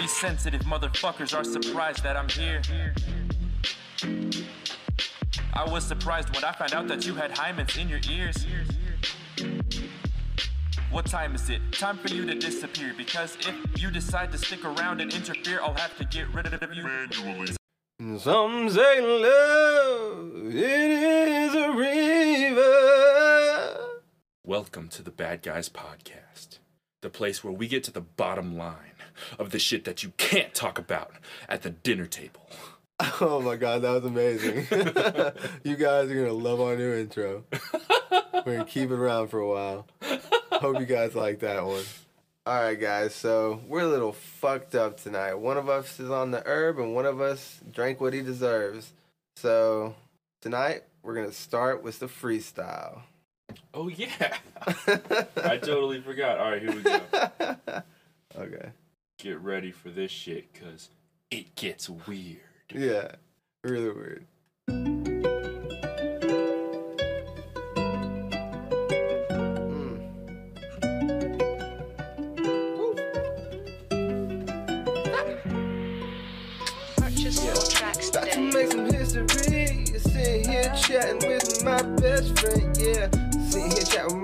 These sensitive motherfuckers are surprised that I'm here. I was surprised when I found out that you had hymens in your ears. What time is it? Time for you to disappear because if you decide to stick around and interfere, I'll have to get rid of you manually. Some say love, it is a river. Welcome to the Bad Guys Podcast, the place where we get to the bottom line of the shit that you can't talk about at the dinner table. Oh my god, that was amazing. you guys are gonna love our new intro. We're gonna keep it around for a while. Hope you guys like that one. Alright guys, so we're a little fucked up tonight. One of us is on the herb and one of us drank what he deserves. So tonight we're gonna start with the freestyle. Oh, yeah. I totally forgot. All right, here we go. okay. Get ready for this shit because it gets weird. Yeah. Really weird. Mm.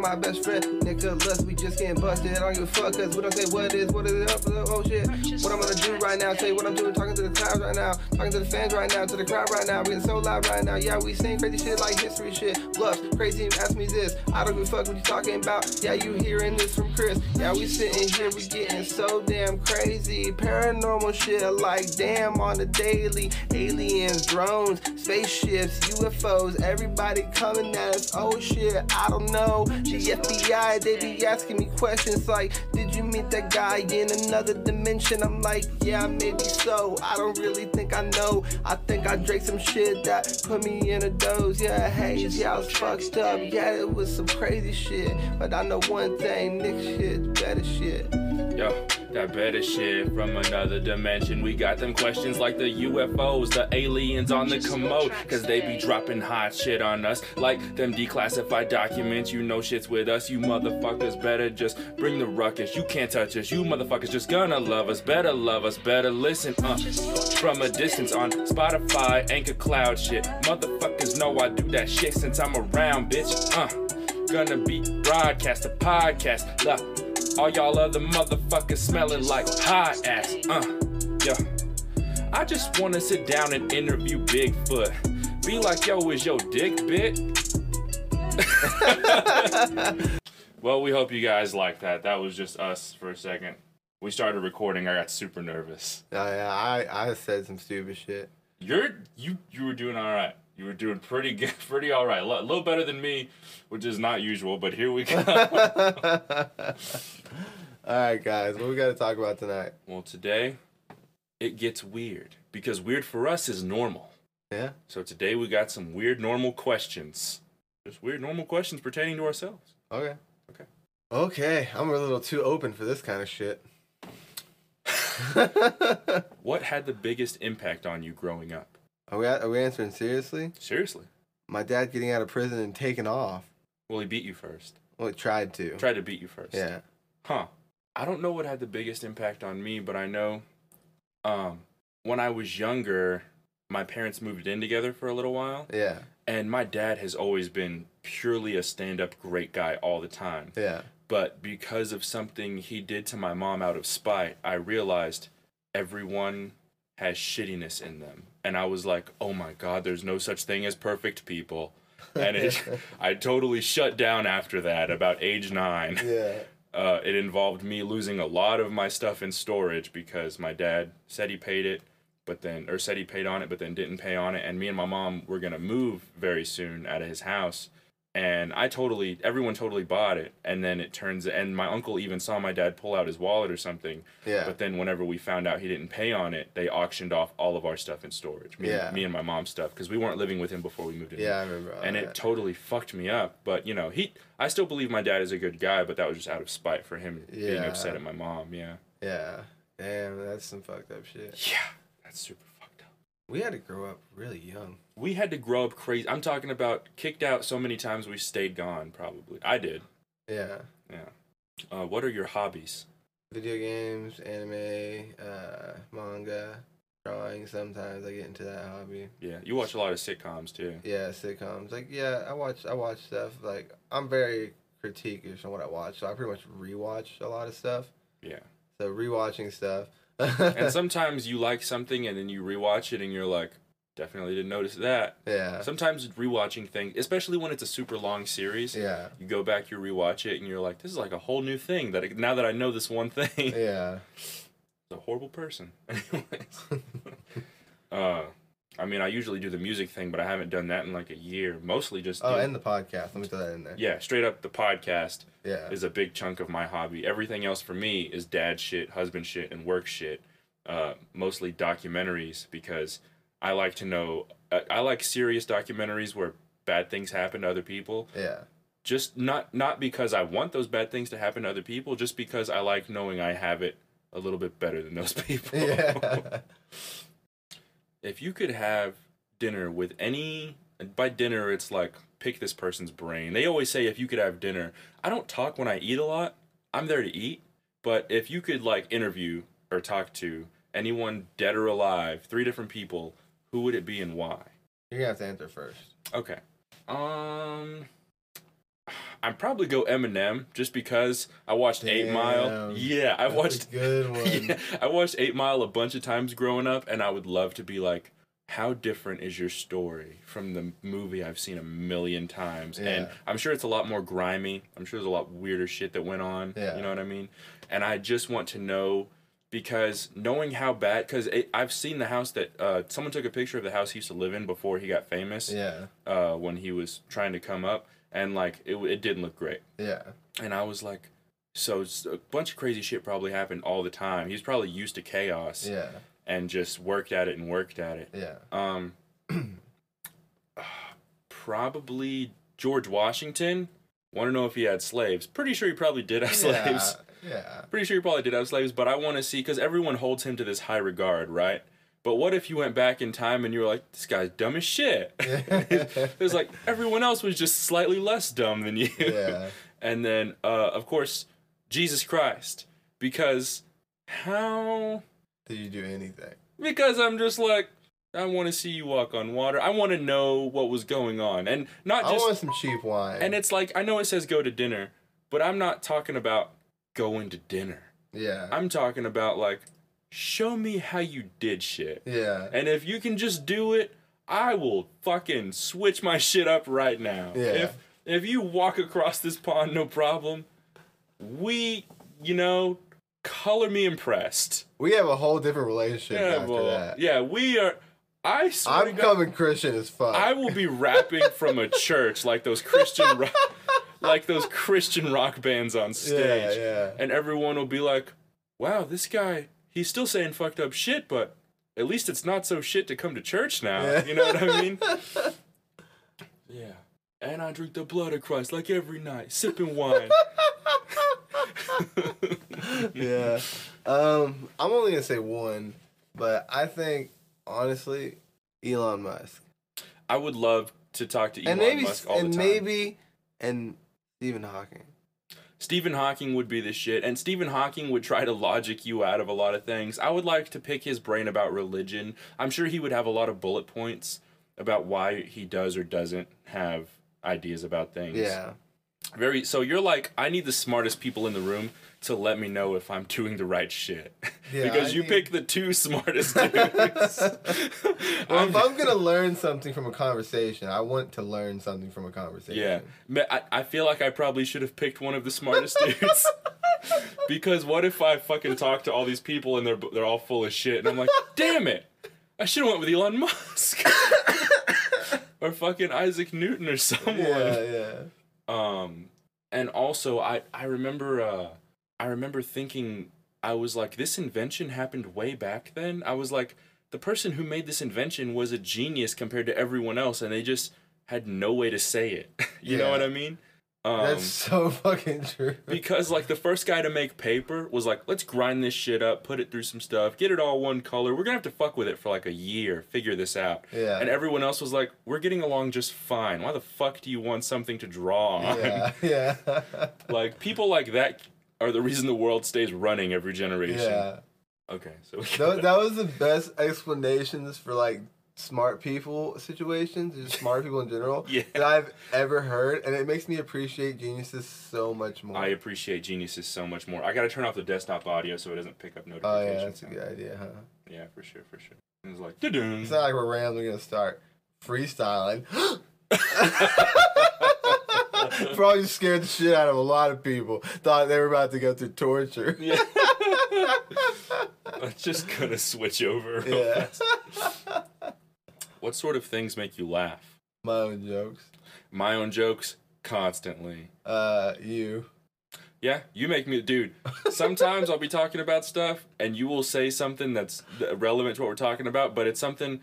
My best friend, Nicholas. We just getting busted. I don't give a fuck, cause we don't say what is, what is it up, oh shit. What I'm gonna do right now, tell you what I'm doing, talking to the clouds right now, talking to the fans right now, to the crowd right now. We getting so loud right now, yeah, we saying crazy shit like history shit. Bluffs, crazy, ask me this. I don't give a fuck what you talking about. Yeah, you hearing this from Chris. Yeah, we sitting here, we getting so damn crazy. Paranormal shit like damn on the daily. Aliens, drones, spaceships, UFOs, everybody coming at us. Oh shit, I don't know. The FBI, they be asking me questions like, Did you meet that guy in another dimension? I'm like, Yeah, maybe so. I don't really think I know. I think I drank some shit that put me in a doze. Yeah, haze, yeah, I was fucked up. Yeah, it was some crazy shit. But I know one thing, Nick shit, better shit. Yo, that better shit from another dimension. We got them questions like the UFOs, the aliens on the commode, cause they be dropping hot shit on us. Like them declassified documents, you know shit's with us. You motherfuckers better just bring the ruckus. You can't touch us. You motherfuckers just gonna love us. Better love us, better listen, uh. From a distance on Spotify, Anchor Cloud shit. Motherfuckers know I do that shit since I'm around, bitch, uh. Gonna be broadcast a podcast. All y'all other motherfuckers smelling like hot ass. Uh, yeah. I just wanna sit down and interview Bigfoot. Be like, yo, is your dick bit? well, we hope you guys like that. That was just us for a second. We started recording. I got super nervous. Oh, yeah, I, I said some stupid shit. You're you you were doing all right. You were doing pretty good, pretty all right. A little better than me, which is not usual. But here we go. All right, guys, what we got to talk about tonight? Well, today it gets weird because weird for us is normal. Yeah. So today we got some weird normal questions. Just weird normal questions pertaining to ourselves. Okay. Okay. Okay, I'm a little too open for this kind of shit. What had the biggest impact on you growing up? Are we are we answering seriously? Seriously. My dad getting out of prison and taking off. Well, he beat you first. Well, he tried to. Tried to beat you first. Yeah. Huh. I don't know what had the biggest impact on me, but I know um when I was younger, my parents moved in together for a little while. Yeah. And my dad has always been purely a stand up great guy all the time. Yeah. But because of something he did to my mom out of spite, I realized everyone has shittiness in them. And I was like, oh my God, there's no such thing as perfect people. And it, I totally shut down after that, about age nine. Yeah. Uh, it involved me losing a lot of my stuff in storage because my dad said he paid it, but then, or said he paid on it, but then didn't pay on it. And me and my mom were going to move very soon out of his house. And I totally, everyone totally bought it. And then it turns, and my uncle even saw my dad pull out his wallet or something. Yeah. But then whenever we found out he didn't pay on it, they auctioned off all of our stuff in storage. Me, Yeah. me and my mom's stuff, because we weren't living with him before we moved in. Yeah, I remember. And it totally fucked me up. But you know, he I still believe my dad is a good guy, but that was just out of spite for him being upset at my mom. Yeah. yeah. Damn, that's some fucked up shit. Yeah. That's super fucked up. We had to grow up really young. We had to grow up crazy. I'm talking about kicked out so many times we stayed gone. Probably I did. Yeah. Yeah. Uh, what are your hobbies? Video games, anime, uh, manga, drawing. Sometimes I get into that hobby. Yeah, you watch a lot of sitcoms too. Yeah, sitcoms. Like yeah, I watch I watch stuff. Like I'm very critiquish on what I watch, so I pretty much rewatch a lot of stuff. Yeah. So rewatching stuff. And sometimes you like something and then you rewatch it and you're like, definitely didn't notice that. yeah, Sometimes rewatching things, especially when it's a super long series, yeah, you go back, you rewatch it, and you're like, this is like a whole new thing that I- now that I know this one thing, yeah. a horrible person. Anyways. uh, I mean, I usually do the music thing, but I haven't done that in like a year. Mostly just Oh, do- and the podcast. Let me throw that in there. yeah, straight up the podcast Yeah. is a big chunk of my hobby. Everything else for me is dad shit, husband shit, and work shit. Uh, mostly documentaries because I like to know. I, I like serious documentaries where bad things happen to other people. Yeah. Just not not because I want those bad things to happen to other people, just because I like knowing I have it a little bit better than those people. Yeah. if you could have dinner with any by dinner it's like pick this person's brain they always say if you could have dinner i don't talk when i eat a lot i'm there to eat but if you could like interview or talk to anyone dead or alive three different people who would it be and why You're have to answer first. okay um i'd probably go eminem just because i watched eight mile yeah i watched good one. yeah, I watched Eight Mile a bunch of times growing up, and I would love to be like, how different is your story from the movie I've seen a million times? Yeah. And I'm sure it's a lot more grimy. I'm sure there's a lot weirder shit that went on. Yeah. You know what I mean? And I just want to know because knowing how bad, because I've seen the house that uh, someone took a picture of the house he used to live in before he got famous. Yeah. Uh, when he was trying to come up, and like it, it didn't look great. Yeah. And I was like, so a bunch of crazy shit probably happened all the time. He's probably used to chaos Yeah. and just worked at it and worked at it. Yeah. Um, probably George Washington. Want to know if he had slaves? Pretty sure he probably did have slaves. Yeah. Pretty sure he probably did have slaves, but I want to see because everyone holds him to this high regard, right? But what if you went back in time and you were like, this guy's dumb as shit? it was like everyone else was just slightly less dumb than you. Yeah. and then uh, of course Jesus Christ because how Did you do anything? because I'm just like I want to see you walk on water. I want to know what was going on and not I just want some cheap wine. and it's like I know it says go to dinner, but I'm not talking about going to dinner. yeah. I'm talking about like show me how you did shit. yeah. And if you can just do it, I will fucking switch my shit up right now. Yeah. If if you walk across this pond, no problem. We, you know, color me impressed. We have a whole different relationship Yeah, after well, that. yeah, we are. I swear I'm God, coming Christian as fuck. I will be rapping from a church like those Christian, ro- like those Christian rock bands on stage, Yeah, yeah. and everyone will be like, "Wow, this guy, he's still saying fucked up shit, but at least it's not so shit to come to church now." Yeah. You know what I mean? yeah. And I drink the blood of Christ like every night, sipping wine. yeah. Um, I'm only gonna say one, but I think honestly, Elon Musk I would love to talk to Elon and maybe Musk all and the time. maybe and Stephen Hawking. Stephen Hawking would be the shit, and Stephen Hawking would try to logic you out of a lot of things. I would like to pick his brain about religion. I'm sure he would have a lot of bullet points about why he does or doesn't have ideas about things. Yeah. Very. So you're like, I need the smartest people in the room to let me know if I'm doing the right shit, Yeah, because I you need- pick the two smartest dudes. Well, if I'm gonna learn something from a conversation, I want to learn something from a conversation. Yeah, I, I feel like I probably should have picked one of the smartest dudes. because what if I fucking talk to all these people and they're they're all full of shit, and I'm like, damn it, I should have went with Elon Musk or fucking Isaac Newton or someone. Yeah, yeah. Um, and also I I remember uh I remember thinking I was like, this invention happened way back then. I was like, the person who made this invention was a genius compared to everyone else, and they just had no way to say it. you know what I mean? Um, That's so fucking true. because like the first guy to make paper was like, let's grind this shit up, put it through some stuff, get it all one color. We're gonna have to fuck with it for like a year, figure this out. Yeah. And everyone else was like, we're getting along just fine. Why the fuck do you want something to draw on? yeah, yeah. like people like that are the reason the world stays running every generation. yeah. Okay, so we that, that was the best explanations for like smart people situations, just smart people in general Yeah. that I've ever heard, and it makes me appreciate geniuses so much more. I appreciate geniuses so much more. I gotta turn off the desktop audio so it doesn't pick up notifications. oh yeah, that's a good idea, huh? Yeah, for sure, for sure. It was like, doo-doo. It's not like we're randomly gonna start freestyling. Probably scared the shit out of a lot of people. Thought they were about to go through torture. Yeah. I'm just gonna switch over. Yeah. What sort of things make you laugh? My own jokes. My own jokes constantly. Uh, you. Yeah, you make me, dude. Sometimes I'll be talking about stuff, and you will say something that's relevant to what we're talking about, but it's something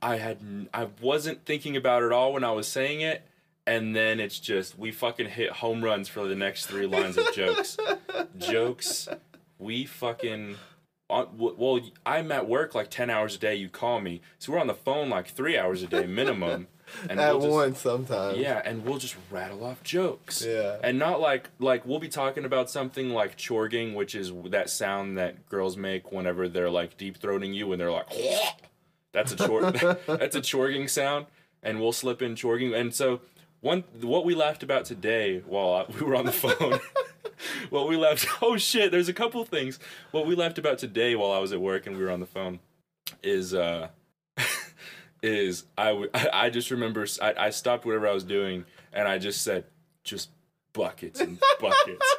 I had I wasn't thinking about at all when I was saying it, and then it's just we fucking hit home runs for the next three lines of jokes. jokes, we fucking. Well, I'm at work like ten hours a day. You call me, so we're on the phone like three hours a day minimum. And At we'll just- once sometimes. yeah, and we'll just rattle off jokes. Yeah. And not like like we'll be talking about something like chorging, which is that sound that girls make whenever they're like deep throating you and they're like that's a chor that's a chorging sound and we'll slip in chorging and so one what we laughed about today while uh, we were on the phone what we left. oh shit there's a couple things. What we left about today while I was at work and we were on the phone is uh is I, w- I just remember I, I stopped whatever I was doing and I just said just buckets and buckets.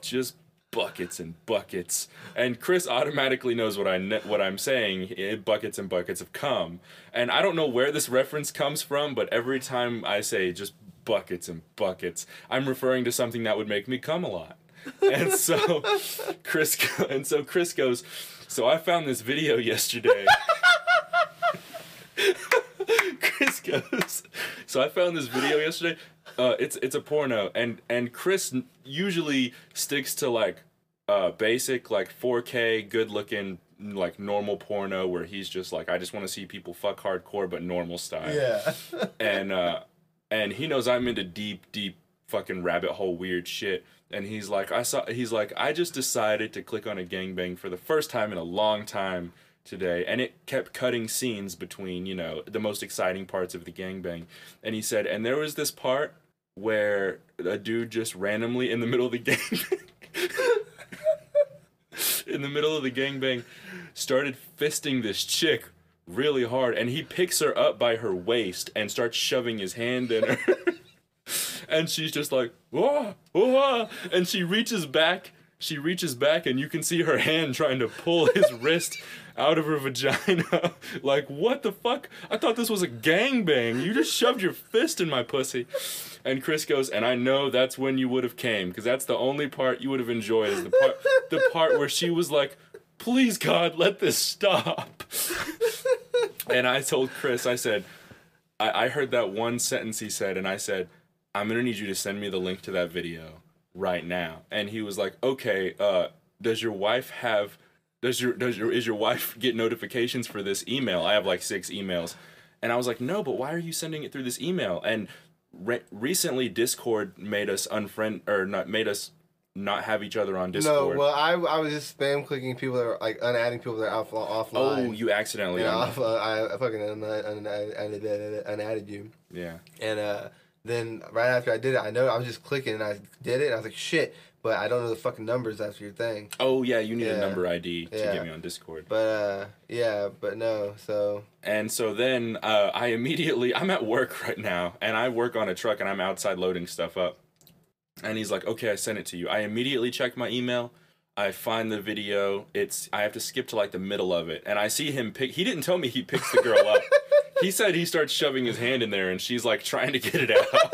Just buckets and buckets. And Chris automatically knows what I ne- what I'm saying. Buckets and buckets of cum and I don't know where this reference comes from but every time I say just buckets and buckets I'm referring to something that would make me come a lot and so Chris and so Chris goes so I found this video yesterday Chris goes. So I found this video yesterday. Uh, it's it's a porno, and and Chris usually sticks to like uh basic like 4K, good looking like normal porno where he's just like I just want to see people fuck hardcore but normal style. Yeah. And uh, and he knows I'm into deep deep fucking rabbit hole weird shit. And he's like I saw he's like I just decided to click on a gangbang for the first time in a long time today and it kept cutting scenes between you know the most exciting parts of the gangbang and he said and there was this part where a dude just randomly in the middle of the gangbang in the middle of the gangbang started fisting this chick really hard and he picks her up by her waist and starts shoving his hand in her. And she's just like whoa whoa and she reaches back she reaches back and you can see her hand trying to pull his wrist out of her vagina. Like what the fuck? I thought this was a gangbang. You just shoved your fist in my pussy. And chris goes and i know that's when you would have came because that's the only part you would have enjoyed is the part the part where she was like please god let this stop and i told chris i said I, I heard that one sentence he said, and I said, I'm gonna need you to send me the link to that video right now. And he was like, Okay, uh, does your wife have does your does your is your wife get notifications for this email? I have like six emails. And I was like, no, but why are you sending it through this email? And re- recently, Discord made us unfriend or not made us not have each other on Discord. No, well, I, I was just spam clicking people that are like unadding people that are off, offline. oh, you accidentally. Yeah, off, uh, I, I fucking un, un, un, un, unadded you. yeah. And uh, then right after I did it, I know I was just clicking and I did it. And I was like, shit, but I don't know the fucking numbers after your thing. Oh yeah, you need a number ID to Yeah. get me on Discord. But uh, yeah, but no. So And so then uh, I immediately, I'm at work right now, and I work on a truck, and I'm outside loading stuff up. And he's like, "Okay, I sent it to you." I immediately check my email. I find the video. It's I have to skip to like the middle of it, and I see him pick. He didn't tell me he picks the girl up. He said he starts shoving his hand in there, and she's like trying to get it out.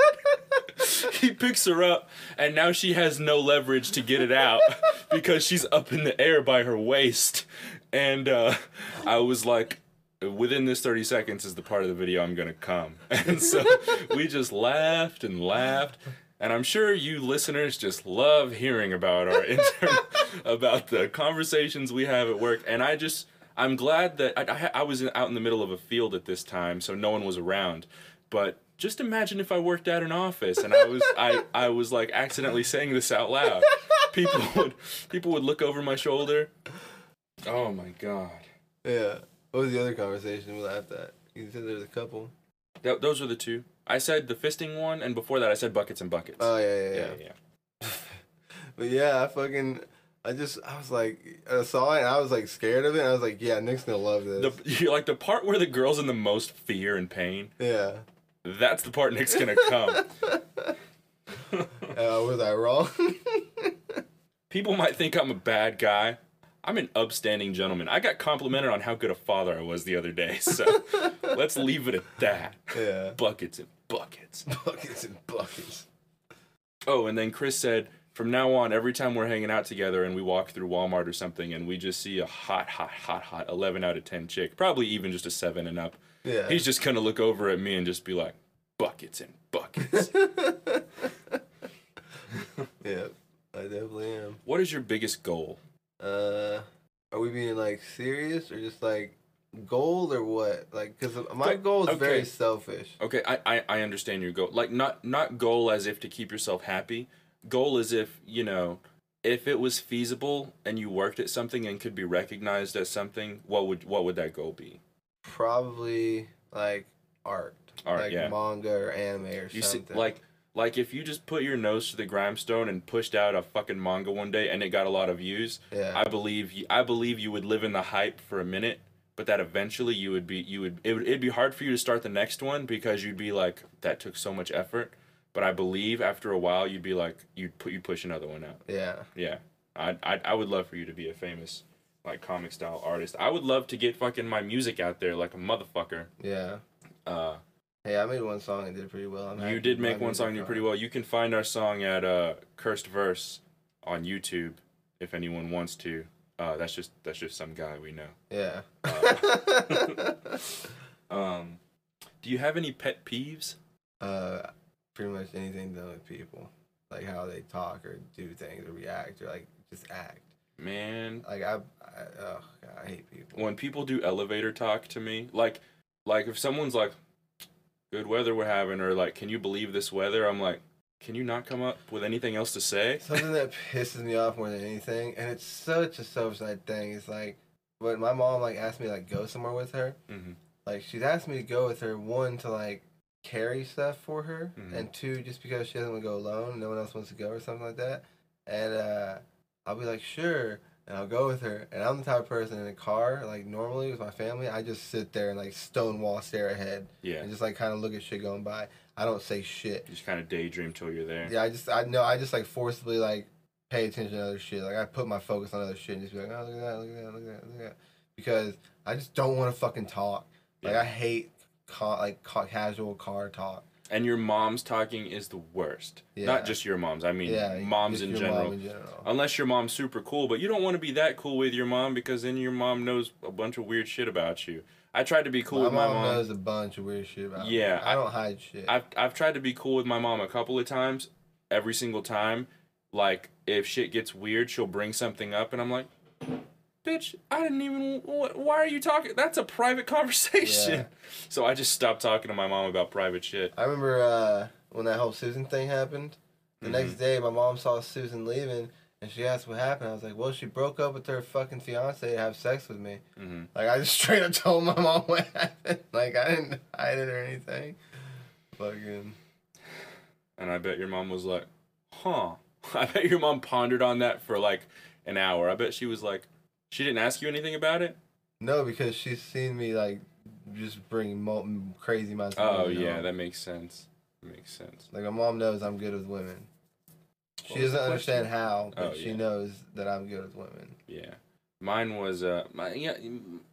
he picks her up, and now she has no leverage to get it out because she's up in the air by her waist. And uh, I was like, within this 30 seconds is the part of the video I'm gonna come. And so we just laughed and laughed. And I'm sure you listeners just love hearing about our intern, about the conversations we have at work. And I just, I'm glad that I, I, I was out in the middle of a field at this time, so no one was around. But just imagine if I worked at an office and I was, I, I was like accidentally saying this out loud. People would, people would look over my shoulder Oh my god. Yeah. What was the other conversation we laughed at? You said there was a couple. Th- those were the two. I said the fisting one, and before that, I said buckets and buckets. Oh yeah, yeah, yeah, yeah. yeah. But yeah, I fucking, I just, I was like, I saw it and I was like scared of it. And I was like, yeah, Nick's gonna love this. The like the part where the girl's in the most fear and pain. yeah. That's the part Nick's gonna come. Uh, was I wrong? People might think I'm a bad guy. I'm an upstanding gentleman. I got complimented on how good a father I was the other day, so let's leave it at that. yeah. Buckets and buckets. Buckets and buckets. Oh, and then Chris said, from now on, every time we're hanging out together and we walk through Walmart or something and we just see a hot, hot, hot, hot 11 out of 10 chick, probably even just a 7 and up, Yeah. he's just gonna look over at me and just be like, buckets and buckets. yeah. I definitely am. what is your biggest goal? Uh, are we being like serious or just like goal or what? Like, cause my Go- goal is very selfish. Okay, I, I, I understand your goal. Like not not goal as if to keep yourself happy. Goal as if, you know, if it was feasible and you worked at something and could be recognized as something, what would what would that goal be? Probably like art. Art, like yeah. manga or anime or You see, something. like like if you just put your nose to the grindstone and pushed out a fucking manga one day and it got a lot of views, yeah. I believe you, I believe you would live in the hype for a minute, but that eventually you would be you would it would it'd be hard for you to start the next one because you'd be like that took so much effort. But I believe after a while you'd be like you'd put you push another one out. yeah. Yeah, I I I would love for you to be a famous like comic style artist. I would love to get fucking my music out there like a motherfucker. Yeah. Uh, Hey, I made one song and did pretty well. I'm you did make one song do song. pretty well. You can find our song at uh Cursed Verse on YouTube if anyone wants to. Uh, that's just that's just some guy we know. Yeah. Um, do you have any pet peeves? uh, pretty much anything done with people, like how they talk or do things or react or like just act. Man, Like I, I, oh, God, I hate people. when people do elevator talk to me, like like if someone's like, "Good weather we're having," or like, "Can you believe this weather?" I'm like, "Can you not come up with anything else to say?" Something that pisses me off more than anything, and it's such a self-side thing. It's like when my mom like asked me to, like go somewhere with her. hmm Like she's asked me to go with her one to like carry stuff for her, Mhm. and two just because she doesn't want to go alone, no one else wants to go or something like that. And uh, I'll be like sure, and I'll go with her. And I'm the type of person in a car, like normally with my family, I just sit there and like stonewall stare ahead Yeah, and just like kind of look at shit going by. I don't say shit. you just kind of daydream till you're there. Yeah, I just I know I just like forcibly like pay attention to other shit. Like I put my focus on other shit and just be like, oh look at that, look at that, look at that, look at that, because I just don't want to fucking talk. Like Yeah. I hate ca- like ca- casual car talk. And your mom's talking is the worst. Yeah. Not just your mom's. I mean, Yeah, moms in general. Mom in general. Unless your mom's super cool, but you don't want to be that cool with your mom because then your mom knows a bunch of weird shit about you. I tried to be cool my with my mom, mom. knows a bunch of weird shit about Yeah, me. I, I- don't hide shit. I've I've tried to be cool with my mom a couple of times. Every single time, like if shit gets weird, she'll bring something up, and I'm like, "Bitch, I didn't even. Why are you talking? That's a private conversation." Yeah. So I just stopped talking to my mom about private shit. I remember uh, when that whole Susan thing happened. The Mhm. next day, my mom saw Susan leaving, and she asked what happened. I was like, "Well, she broke up with her fucking fiance to have sex with me." hmm Like I just straight up told my mom what happened. Like I didn't hide it or anything. Fucking And I bet your mom was like, "Huh." I bet your mom pondered on that for like an hour. I bet she was like, she didn't ask you anything about it. no, because she's seen me like just bring molten crazy amounts. Oh yeah, home. that makes sense. Makes sense. like my mom knows I'm good with women. She What doesn't understand how, but Oh, she yeah. knows that I'm good with women. Yeah, mine was uh, my yeah,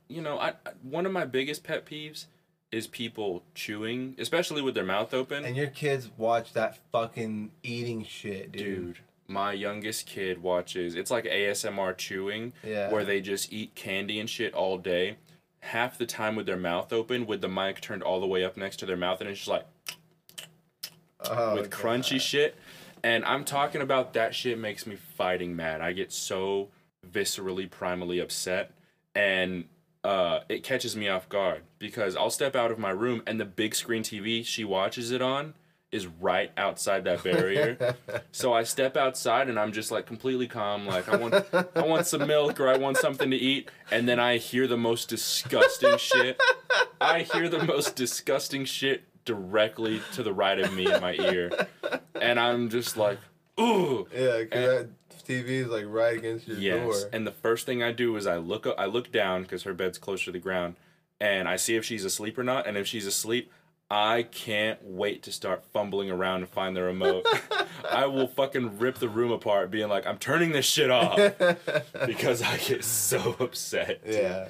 you know, I I- one of my biggest pet peeves is people chewing, especially with their mouth open. And your kids watch that fucking eating shit, dude. Dude, my youngest kid watches. It's like ASMR chewing, Yeah. where they just eat candy and shit all day, half the time with their mouth open, with the mic turned all the way up next to their mouth, and it's just like oh, with crunchy shit. And I'm talking about that shit makes me fighting mad. I get so viscerally, primally upset. And uh, it catches me off guard because I'll step out of my room and the big screen TV she watches it on is right outside that barrier. so I step outside and I'm just like completely calm, like I want I want some milk or I want something to eat, and then I hear the most disgusting shit. I hear the most disgusting shit directly to the right of me in my ear. And I'm just like, ooh. Yeah, because that TV is like right against your Yes. door. And the first thing I do is I look up, I look down because her bed's closer to the ground, and I see if she's asleep or not. And if she's asleep, I can't wait to start fumbling around and find the remote. I will fucking rip the room apart, being like, "I'm turning this shit off," because I get so upset. yeah.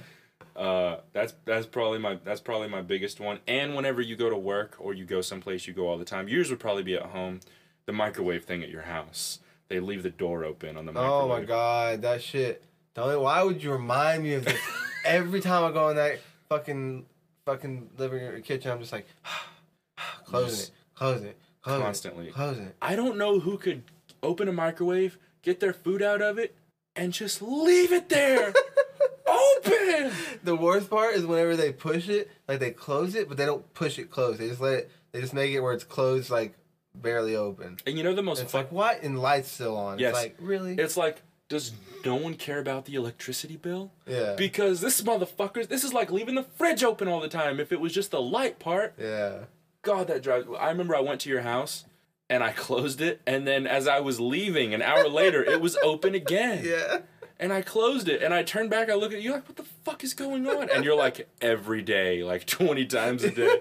Uh, that's that's probably my that's probably my biggest one. And whenever you go to work or you go someplace you go all the time, yours would probably be at home. The microwave thing at your house, they leave the door open on the microwave. Oh my god, that shit. Don't. Why would you remind me of this every time I go in that fucking fucking living room or kitchen? I'm just like, closing Just it, closing it, closing constantly. it, closing it. I don't know who could open a microwave, get their food out of it, and just leave it there. open. The worst part is whenever they push it, like they close it, but they don't push it closed. They just let it. They just make it where it's closed, like barely open. And you know the most It's fuck like what? And lights still on. Yes. It's like really? it's like does no one care about the electricity bill? yeah. Because this motherfuckers, this is like leaving the fridge open all the time. If it was just the light part, yeah. God, that drives. I remember I went to your house and I closed it, and then as I was leaving, an hour later, it was open again. Yeah. And I closed it, and I turned back. I look at you like, what the fuck is going on? And you're like, every day, like twenty times a day.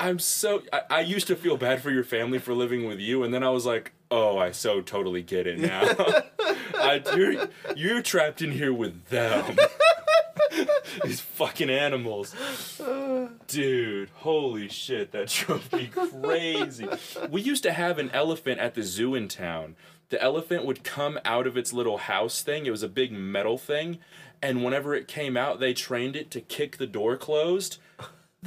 I'm so. I, I used to feel bad for your family for living with you, and then I was like, oh, I so totally get it now. I, you're you're trapped in here with them. These fucking animals. Dude, holy shit, that drove me crazy. We used to have an elephant at the zoo in town. The elephant would come out of its little house thing. It was a big metal thing. And whenever it came out, they trained it to kick the door closed.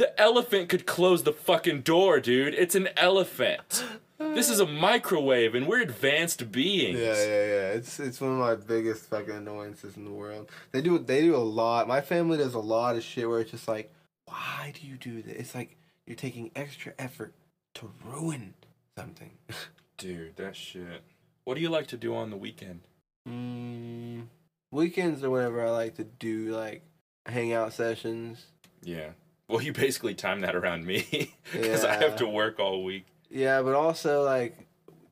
The elephant could close the fucking door, dude. It's an elephant. This is a microwave, and we're advanced beings. Yeah, yeah, yeah. It's it's one of my biggest fucking annoyances in the world. They do they do a lot. My family does a lot of shit where it's just like, why do you do this? It's like you're taking extra effort to ruin something. Dude, that shit. What do you like to do on the weekend? mm, weekends or whenever I like to do like hangout sessions. Yeah. Well, you basically time that around me because I have to work all week. Yeah, but also like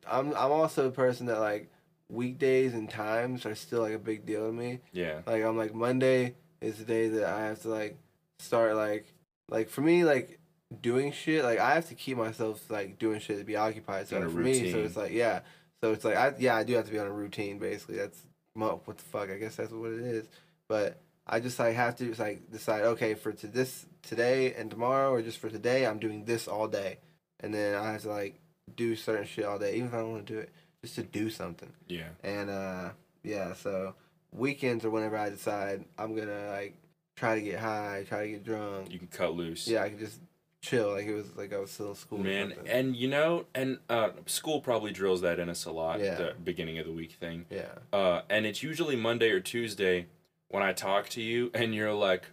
I'm I'm also a person that like weekdays and times are still like a big deal to me. Yeah. Like I'm like Monday is the day that I have to like start like like for me like doing shit like I have to keep myself like doing shit to be occupied. So a for me, so it's like yeah, so it's like I yeah I do have to be on a routine basically. That's what the fuck I guess that's what it is. But I just like have to like decide okay for to this today and tomorrow or just for today I'm doing this all day, and then I have to like do certain shit all day even if I don't want to do it just to do something. Yeah. And uh yeah, so weekends or whenever I decide I'm gonna like try to get high, try to get drunk. You can cut loose. Yeah, I can just chill like it was like I was still in school. Man, and you know, and uh, school probably drills that in us a lot. Yeah. The beginning of the week thing. yeah. Uh, and it's usually Monday or Tuesday when I talk to you, and you're like,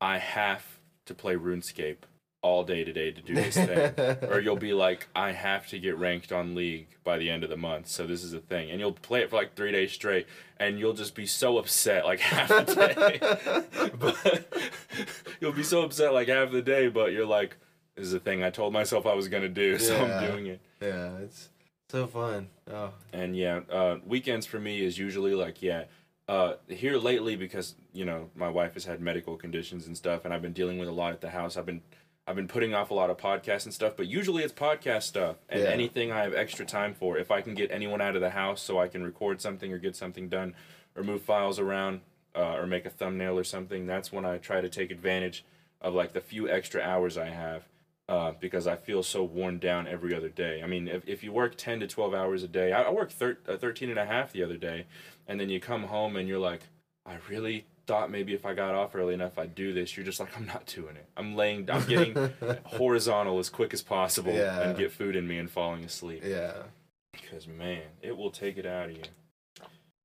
I have to play RuneScape all day today to do this thing. or you'll be like, I have to get ranked on League by the end of the month, so this is a thing. And you'll play it for like three days straight, and you'll just be so upset like half the day. but you'll be so upset like half the day, but you're like, this is a thing I told myself I was gonna do, so I'm doing it. yeah, it's so fun. Oh. And yeah, uh, weekends for me is usually like yeah. Uh, here lately because you know my wife has had medical conditions and stuff, and I've been dealing with a lot at the house. I've been I've been putting off a lot of podcasts and stuff, but usually it's podcast stuff and Yeah. anything I have extra time for. If I can get anyone out of the house so I can record something or get something done, or move files around, uh, or make a thumbnail or something, that's when I try to take advantage of like the few extra hours I have uh, because I feel so worn down every other day. I mean, if, if you work 10 to 12 hours a day, I, I worked thir- uh, 13 and a half the other day, and then you come home and you're like, I really thought maybe if I got off early enough I'd do this. You're just like, I'm not doing it. I'm laying, I'm getting horizontal as quick as possible Yeah. and get food in me and falling asleep. Yeah. Because, man, it will take it out of you.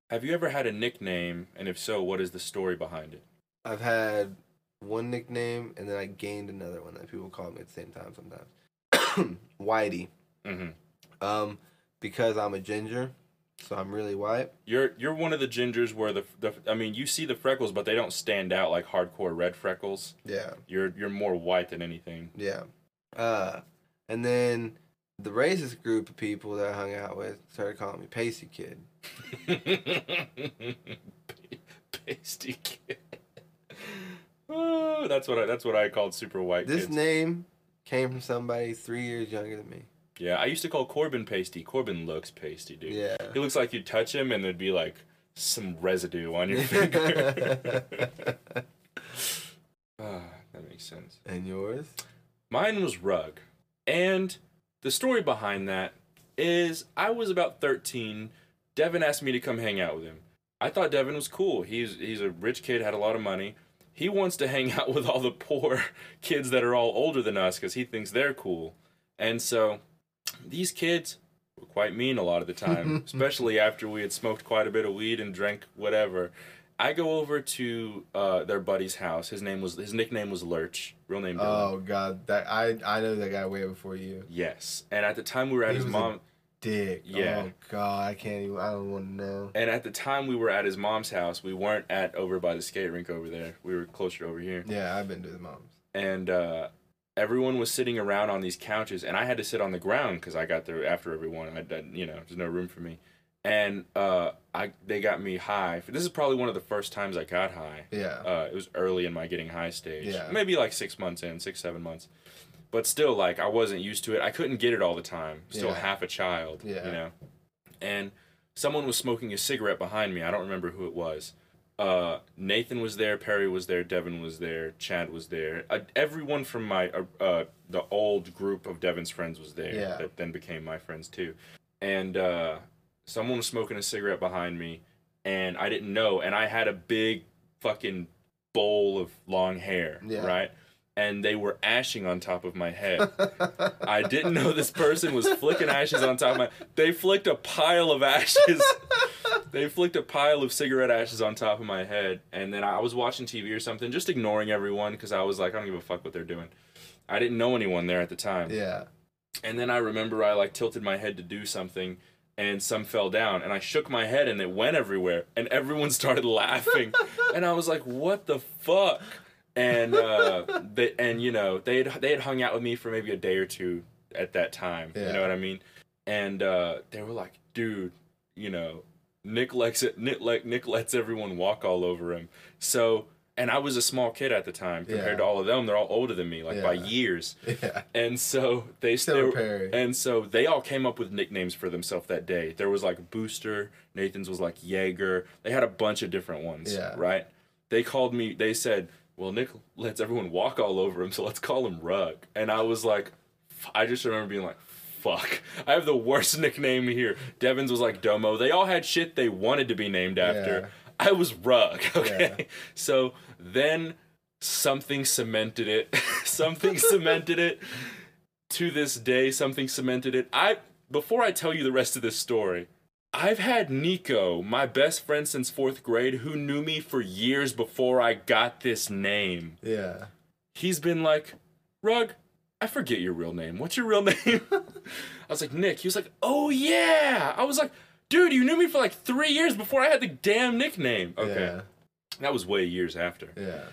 Have you ever had a nickname, and if so, what is the story behind it? I've had one nickname and then I gained another one that people call me at the same time sometimes. whitey. Mhm. Um, because I'm a ginger, so I'm really white. You're you're one of the gingers where the the I mean you see the freckles but they don't stand out like hardcore red freckles. Yeah, You're you're more white than anything. yeah. Uh, and then the racist group of people that I hung out with started calling me Pasty Kid. Pasty kid. Oh, that's what I that's what I called super white This kids. name came from somebody three years younger than me. yeah, I used to call Corbin pasty. Corbin looks pasty, dude. Yeah. He looks like you touch him and there'd be like some residue on your finger. ah, that makes sense. and yours? Mine was Rug. And the story behind that is I was about 13. Devin asked me to come hang out with him. I thought Devin was cool. He's he's a rich kid, had a lot of money. He wants to hang out with all the poor kids that are all older than us cuz he thinks they're cool. And so these kids were quite mean a lot of the time, especially after we had smoked quite a bit of weed and drank whatever. I go over to uh, their buddy's house. His name was his nickname was Lurch. Real name Dylan. Oh God, that I I know that guy way before you. Yes, and at the time we were at He his mom, Dick. Yeah. Oh God, I can't even. I don't want to know. and at the time we were at his mom's house. We weren't at over by the skate rink over there. We were closer over here, Yeah, I've been to the moms. and uh, everyone was sitting around on these couches, and I had to sit on the ground because I got there after everyone. I, I, you know, there's no room for me, and uh, I they got me high. This is probably one of the first times I got high. Yeah. Uh, it was early in my getting high stage. Yeah. Maybe like six months in, six, seven months. But still, like, I wasn't used to it. I couldn't get it all the time. Still Yeah. half a child, Yeah. you know? And someone was smoking a cigarette behind me. I don't remember who it was. Uh, Nathan was there, Perry was there, Devin was there, Chad was there. Uh, everyone from my, uh, uh, the old group of Devin's friends was there Yeah. that then became my friends too. And uh, someone was smoking a cigarette behind me, and I didn't know. And I had a big fucking bowl of long hair, Yeah. right? And they were ashing on top of my head. I didn't know this person was flicking ashes on top of my. They flicked a pile of ashes. they flicked a pile of cigarette ashes on top of my head, and then I was watching TV or something, just ignoring everyone because I was like, I don't give a fuck what they're doing. I didn't know anyone there at the time. yeah. And then I remember I like tilted my head to do something and some fell down and I shook my head and it went everywhere and everyone started laughing and I was like what the fuck and uh they and you know they had they had hung out with me for maybe a day or two at that time you know what I mean and uh they were like dude you know Nick lets it Nick, like Nick lets everyone walk all over him so and I was a small kid at the time compared Yeah. to all of them they're all older than me like by years Yeah. and so they Still they a were- Perry. and so they all came up with nicknames for themselves that day. There was like Booster, Nathan's was like Jaeger. They had a bunch of different ones, Yeah. right? They called me. They said, "Well, Nick lets everyone walk all over him, so let's call him Rug." And I was like, f- I just remember being like, "Fuck, I have the worst nickname here." Devin's was like Domo. They all had shit they wanted to be named after. Yeah. I was Rug. Okay, Yeah. so then something cemented it. something cemented it to this day something cemented it i before i tell you the rest of this story i've had nico my best friend since fourth grade who knew me for years before i got this name Yeah. he's been like rug i forget your real name what's your real name i was like nick he was like oh yeah i was like dude you knew me for like three years before i had the damn nickname okay Yeah. that was way years after Yeah.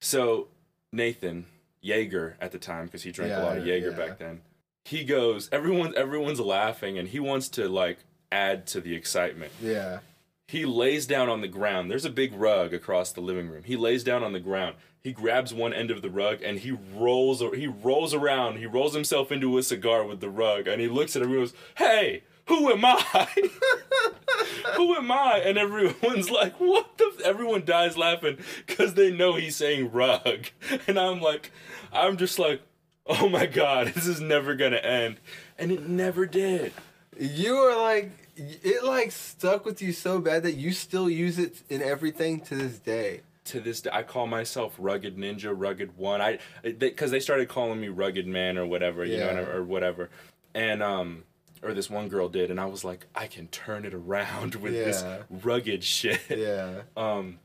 so Nathan Jaeger at the time because he drank a lot of Jaeger yeah. back then. He goes, everyone everyone's laughing and he wants to like add to the excitement. Yeah. He lays down on the ground. There's a big rug across the living room. He lays down on the ground. He grabs one end of the rug and he rolls he rolls around. He rolls himself into a cigar with the rug and he looks at everyone and goes, "Hey, who am I? who am I?" And everyone's like, "What the?" F-? Everyone dies laughing because they know he's saying rug, and I'm like, I'm just like, "Oh my god, this is never gonna end," and it never did. You are like it like stuck with you so bad that you still use it in everything to this day. to this day, I call myself Rugged Ninja, Rugged One. I because they, started calling me Rugged Man or whatever, you know, Yeah. or whatever, and um, or this one girl did, and I was like, I can turn it around with this rugged shit. Yeah. Um,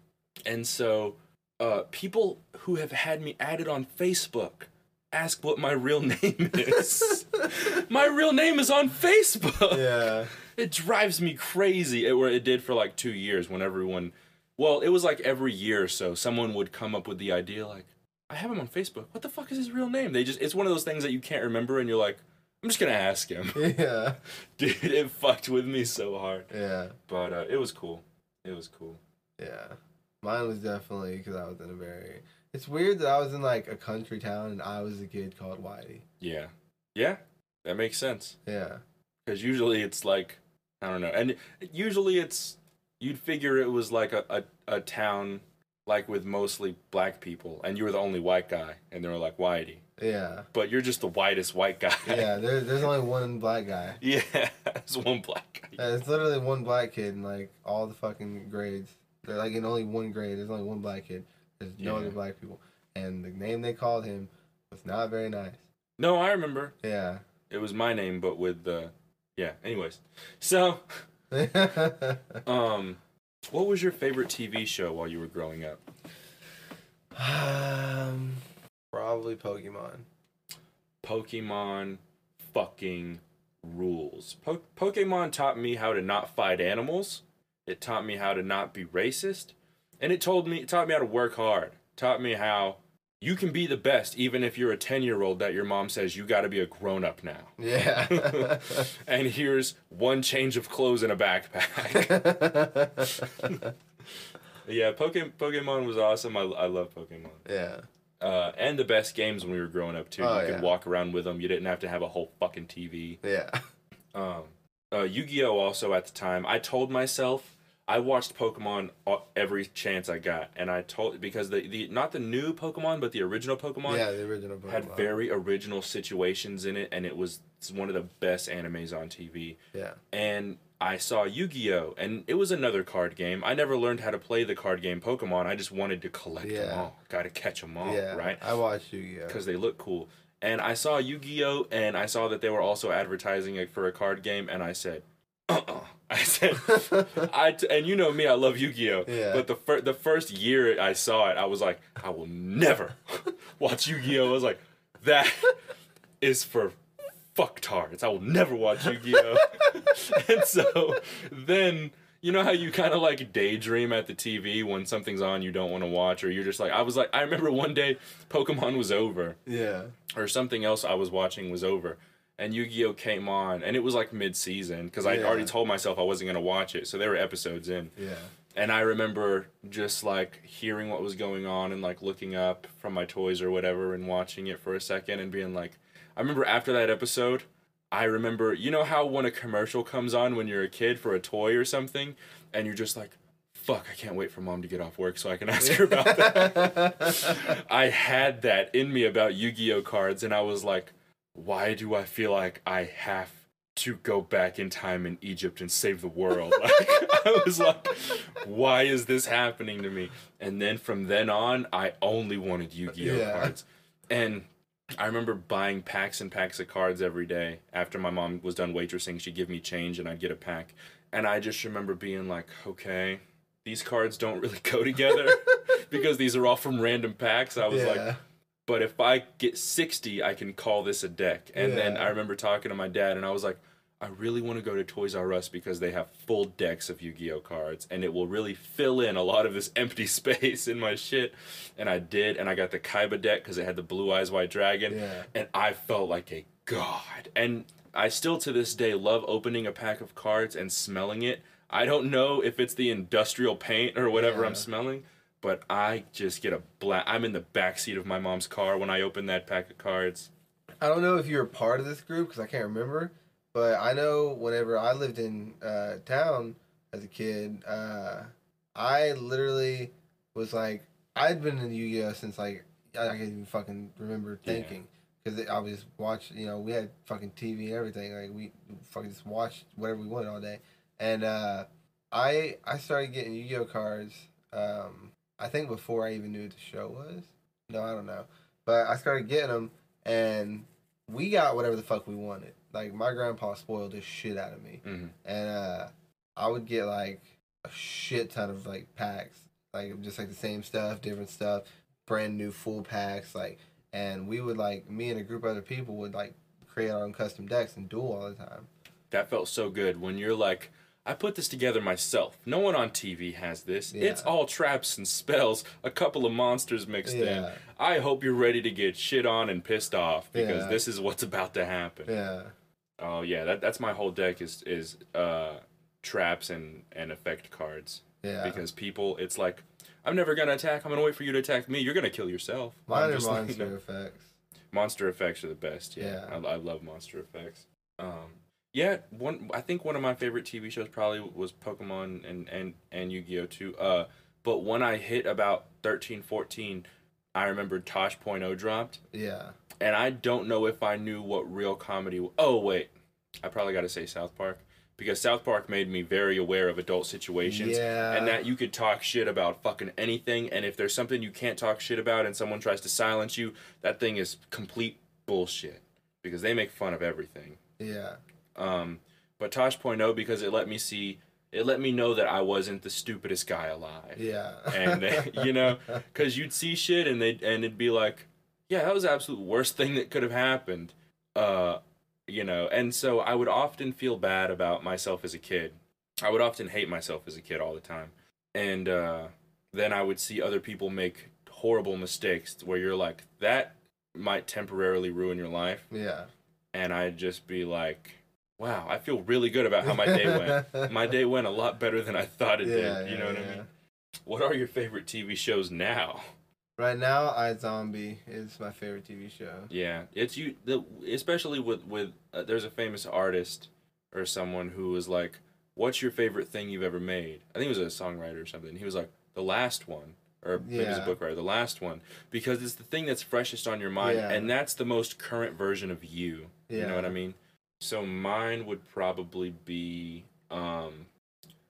and so, uh, people who have had me added on Facebook ask what my real name is. my real name is on Facebook. Yeah. It drives me crazy. It where it did for like two years when everyone well, it was like every year or so someone would come up with the idea like, I have him on Facebook. What the fuck is his real name? They just it's one of those things that you can't remember and you're like, I'm just gonna ask him. Yeah. Dude, it fucked with me so hard. Yeah. But uh, it was cool. It was cool. Yeah. Mine was definitely because I was in a very. It's weird that I was in like a country town and I was a kid called Whitey. Yeah. Yeah. That makes sense. Yeah. Because usually it's like I don't know. And usually it's you'd figure it was like a, a, a town like with mostly black people and you were the only white guy and they were like whitey. Yeah. But you're just the whitest white guy. Yeah. There, there's only one black guy. yeah. There's one black guy. Yeah, it's literally one black kid in like all the fucking grades. They're like in only one grade. There's only one black kid. There's no Yeah. other black people. And the name they called him was not very nice. No, I remember. Yeah. It was my name but with the yeah, anyways. So, um what was your favorite TV show while you were growing up? um, probably Pokemon. Pokemon fucking rules. Po- Pokemon taught me how to not fight animals. It taught me how to not be racist, and it told me it taught me how to work hard. Taught me how you can be the best even if you're a 10-year-old that your mom says you got to be a grown-up now. Yeah. And here's one change of clothes in a backpack. yeah, Pokemon Pokemon was awesome. I I love Pokemon. yeah. Uh, and the best games when we were growing up too. Oh, you could yeah. walk around with them. You didn't have to have a whole fucking TV. Yeah. Um, uh, Yu-Gi-Oh also at the time. I told myself I watched Pokemon every chance I got, and I told because the, the not the new Pokemon but the original Pokemon Yeah, the original Pokemon. had very original situations in it, and it was one of the best animes on TV. Yeah. And I saw Yu-Gi-Oh, and it was another card game. I never learned how to play the card game Pokemon. I just wanted to collect them all. Got to catch them all, yeah. right? I watched Yu-Gi-Oh. because they look cool. And I saw Yu Gi Oh! and I saw that they were also advertising it for a card game, and I said, uh uh I said, I t- and you know me, I love Yu Gi Oh! Yeah. But the fir- the first year I saw it, I was like, I will never watch Yu Gi Oh! I was like, that is for fucktards. I will never watch Yu Gi Oh! and so then. You know how you kind of like daydream at the TV when something's on you don't want to watch, or you're just like, I was like, I remember one day Pokemon was over, yeah. or something else I was watching was over, and Yu Gi Oh came on, and it was like mid season because I Yeah. already told myself I wasn't gonna watch it, so there were episodes in, Yeah. and I remember just like hearing what was going on and like looking up from my toys or whatever and watching it for a second and being like, I remember after that episode. I remember, you know how when a commercial comes on when you're a kid for a toy or something, and you're just like, fuck, I can't wait for mom to get off work so I can ask her about that. I had that in me about Yu Gi Oh cards, and I was like, why do I feel like I have to go back in time in Egypt and save the world? Like, I was like, why is this happening to me? And then from then on, I only wanted Yu Gi Oh Yeah. cards. And I remember buying packs and packs of cards every day. After my mom was done waitressing, she'd give me change and I'd get a pack. And I just remember being like, okay, these cards don't really go together because these are all from random packs. I was yeah. like, but if I get 60, I can call this a deck. And then I remember talking to my dad and I was like, I really want to go to Toys R Us because they have full decks of Yu Gi Oh cards and it will really fill in a lot of this empty space in my shit. And I did. And I got the Kaiba deck because it had the Blue Eyes White Dragon. Yeah. And I felt like a god. And I still to this day love opening a pack of cards and smelling it. I don't know if it's the industrial paint or whatever Yeah. I'm smelling, but I just get a black. I'm in the back seat of my mom's car when I open that pack of cards. I don't know if you were part of this group because I can't remember, but I know whenever I lived in uh, town as a kid, uh, I literally was like, I'd been in Yu Gi Oh since like I can't even fucking remember thinking because I was watch. You know, we had fucking TV and everything. Like we fucking just watched whatever we wanted all day, and uh, I I started getting Yu Gi Oh cards. Um, I think before I even knew what the show was. No, I don't know, but I started getting them and we got whatever the fuck we wanted. Like my grandpa spoiled the shit out of me, Mhm. and uh, I would get like a shit ton of like packs, like just like the same stuff, different stuff, brand new full packs, like. and we would like me and a group of other people would like create our own custom decks and duel all the time. That felt so good when you're like, I put this together myself. No one on TV has this. Yeah. It's all traps and spells, a couple of monsters mixed in. I hope you're ready to get shit on and pissed off because Yeah. this is what's about to happen. Yeah, Oh yeah, that that's my whole deck is is uh traps and and effect cards. yeah. Because people it's like I'm never gonna attack, I'm gonna wait for you to attack me. You're gonna kill yourself. Mine are like, monster effects. Monster effects are the best. Yeah, Yeah. I, I love monster effects. Um, yeah, one I think one of my favorite TV shows probably was Pokemon and and and Yu-Gi-Oh too. Uh, but when I hit about 13, 14, I remembered Tosh.0 dropped, Yeah, and I don't know if I knew what real comedy. W- oh wait, I probably got to say South Park because South Park made me very aware of adult situations. Yeah. And that you could talk shit about fucking anything, and if there's something you can't talk shit about and someone tries to silence you, that thing is complete bullshit because they make fun of everything. yeah, Um, but Tosh.0 because it let me see, it let me know that I wasn't the stupidest guy alive. Yeah. and you know because you'd see shit and they and it'd be like yeah that was the absolute worst thing that could have happened. Uh you know and so i would often feel bad about myself as a kid. I would often hate myself as a kid all the time. And uh then i would see other people make horrible mistakes where you're like that might temporarily ruin your life. Yeah. and i'd just be like wow i feel really good about how my day went my day went a lot better than i thought it Yeah, did you yeah, know what i mean what are your favorite TV shows now? Right now, iZombie is my favorite TV show. Yeah, it's you. The, especially with with uh, there's a famous artist or someone who was like, "What's your favorite thing you've ever made?" I think it was a songwriter or something. He was like, "The last one," or maybe it was a book writer. The last one, because it's the thing that's freshest on your mind, Yeah. and that's the most current version of you. You know what I mean? So mine would probably be, um,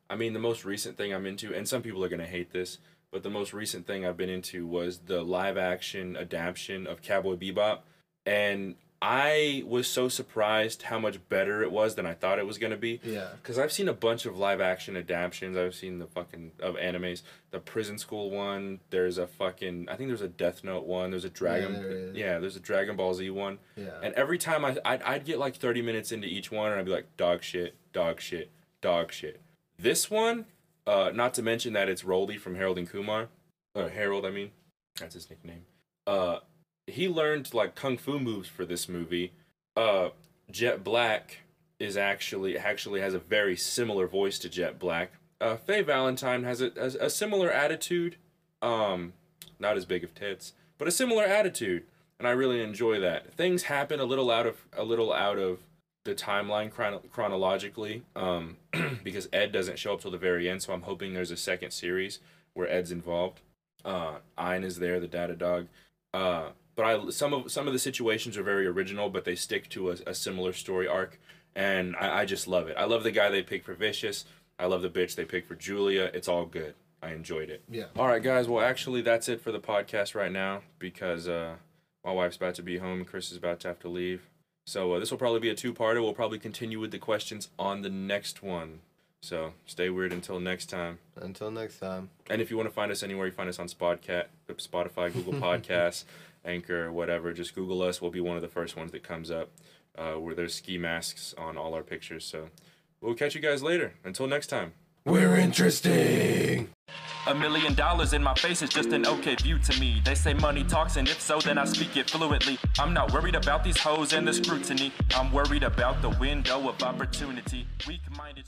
I mean, the most recent thing I'm into, and some people are gonna hate this, but the most recent thing I've been into was the live action adaptation of Cowboy Bebop, and I was so surprised how much better it was than I thought it was gonna be. Yeah, Cause I've seen a bunch of live action adaptations. I've seen the fucking of animes. The Prison School one. There's a fucking. I think there's a Death Note one. There's a Dragon. there is. yeah, there's a Dragon Ball Z one. yeah. And every time I I'd, I'd get like 30 minutes into each one and I'd be like dog shit, dog shit, dog shit. This one, uh, not to mention that it's Roldy from Harold and Kumar, uh, Harold, I mean, that's his nickname. Uh, he learned like kung fu moves for this movie. Uh, Jet Black is actually actually has a very similar voice to Jet Black. Uh, Faye Valentine has a, a similar attitude. Um, not as big of tits, but a similar attitude and I really enjoy that. Things happen a little out of a little out of the timeline chrono- chronologically, um, because Ed doesn't show up till the very end. So I'm hoping there's a second series where Ed's involved. Uh, is there, the data dog. Uh, but I some of some of the situations are very original, but they stick to a, a similar story arc, and I, I just love it. I love the guy they picked for Vicious. I love the bitch they picked for Julia. It's all good. I enjoyed it. Yeah. All right, guys. Well, actually, that's it for the podcast right now because uh, my wife's about to be home Chris is about to have to leave. So uh, this will probably be a two-parter. We'll probably continue with the questions on the next one. So stay weird until next time. Until next time. And if you want to find us anywhere, you find us on Spotcat, Spotify, Google Podcasts, Anchor, whatever. Just Google us. We'll be one of the first ones that comes up. Uh, where there's ski masks on all our pictures. So we'll catch you guys later. Until next time. We're interesting. A million dollars in my face is just an okay view to me. They say money talks, and if so, then I speak it fluently. I'm not worried about these hoes and the scrutiny. I'm worried about the window of opportunity. Weak minded.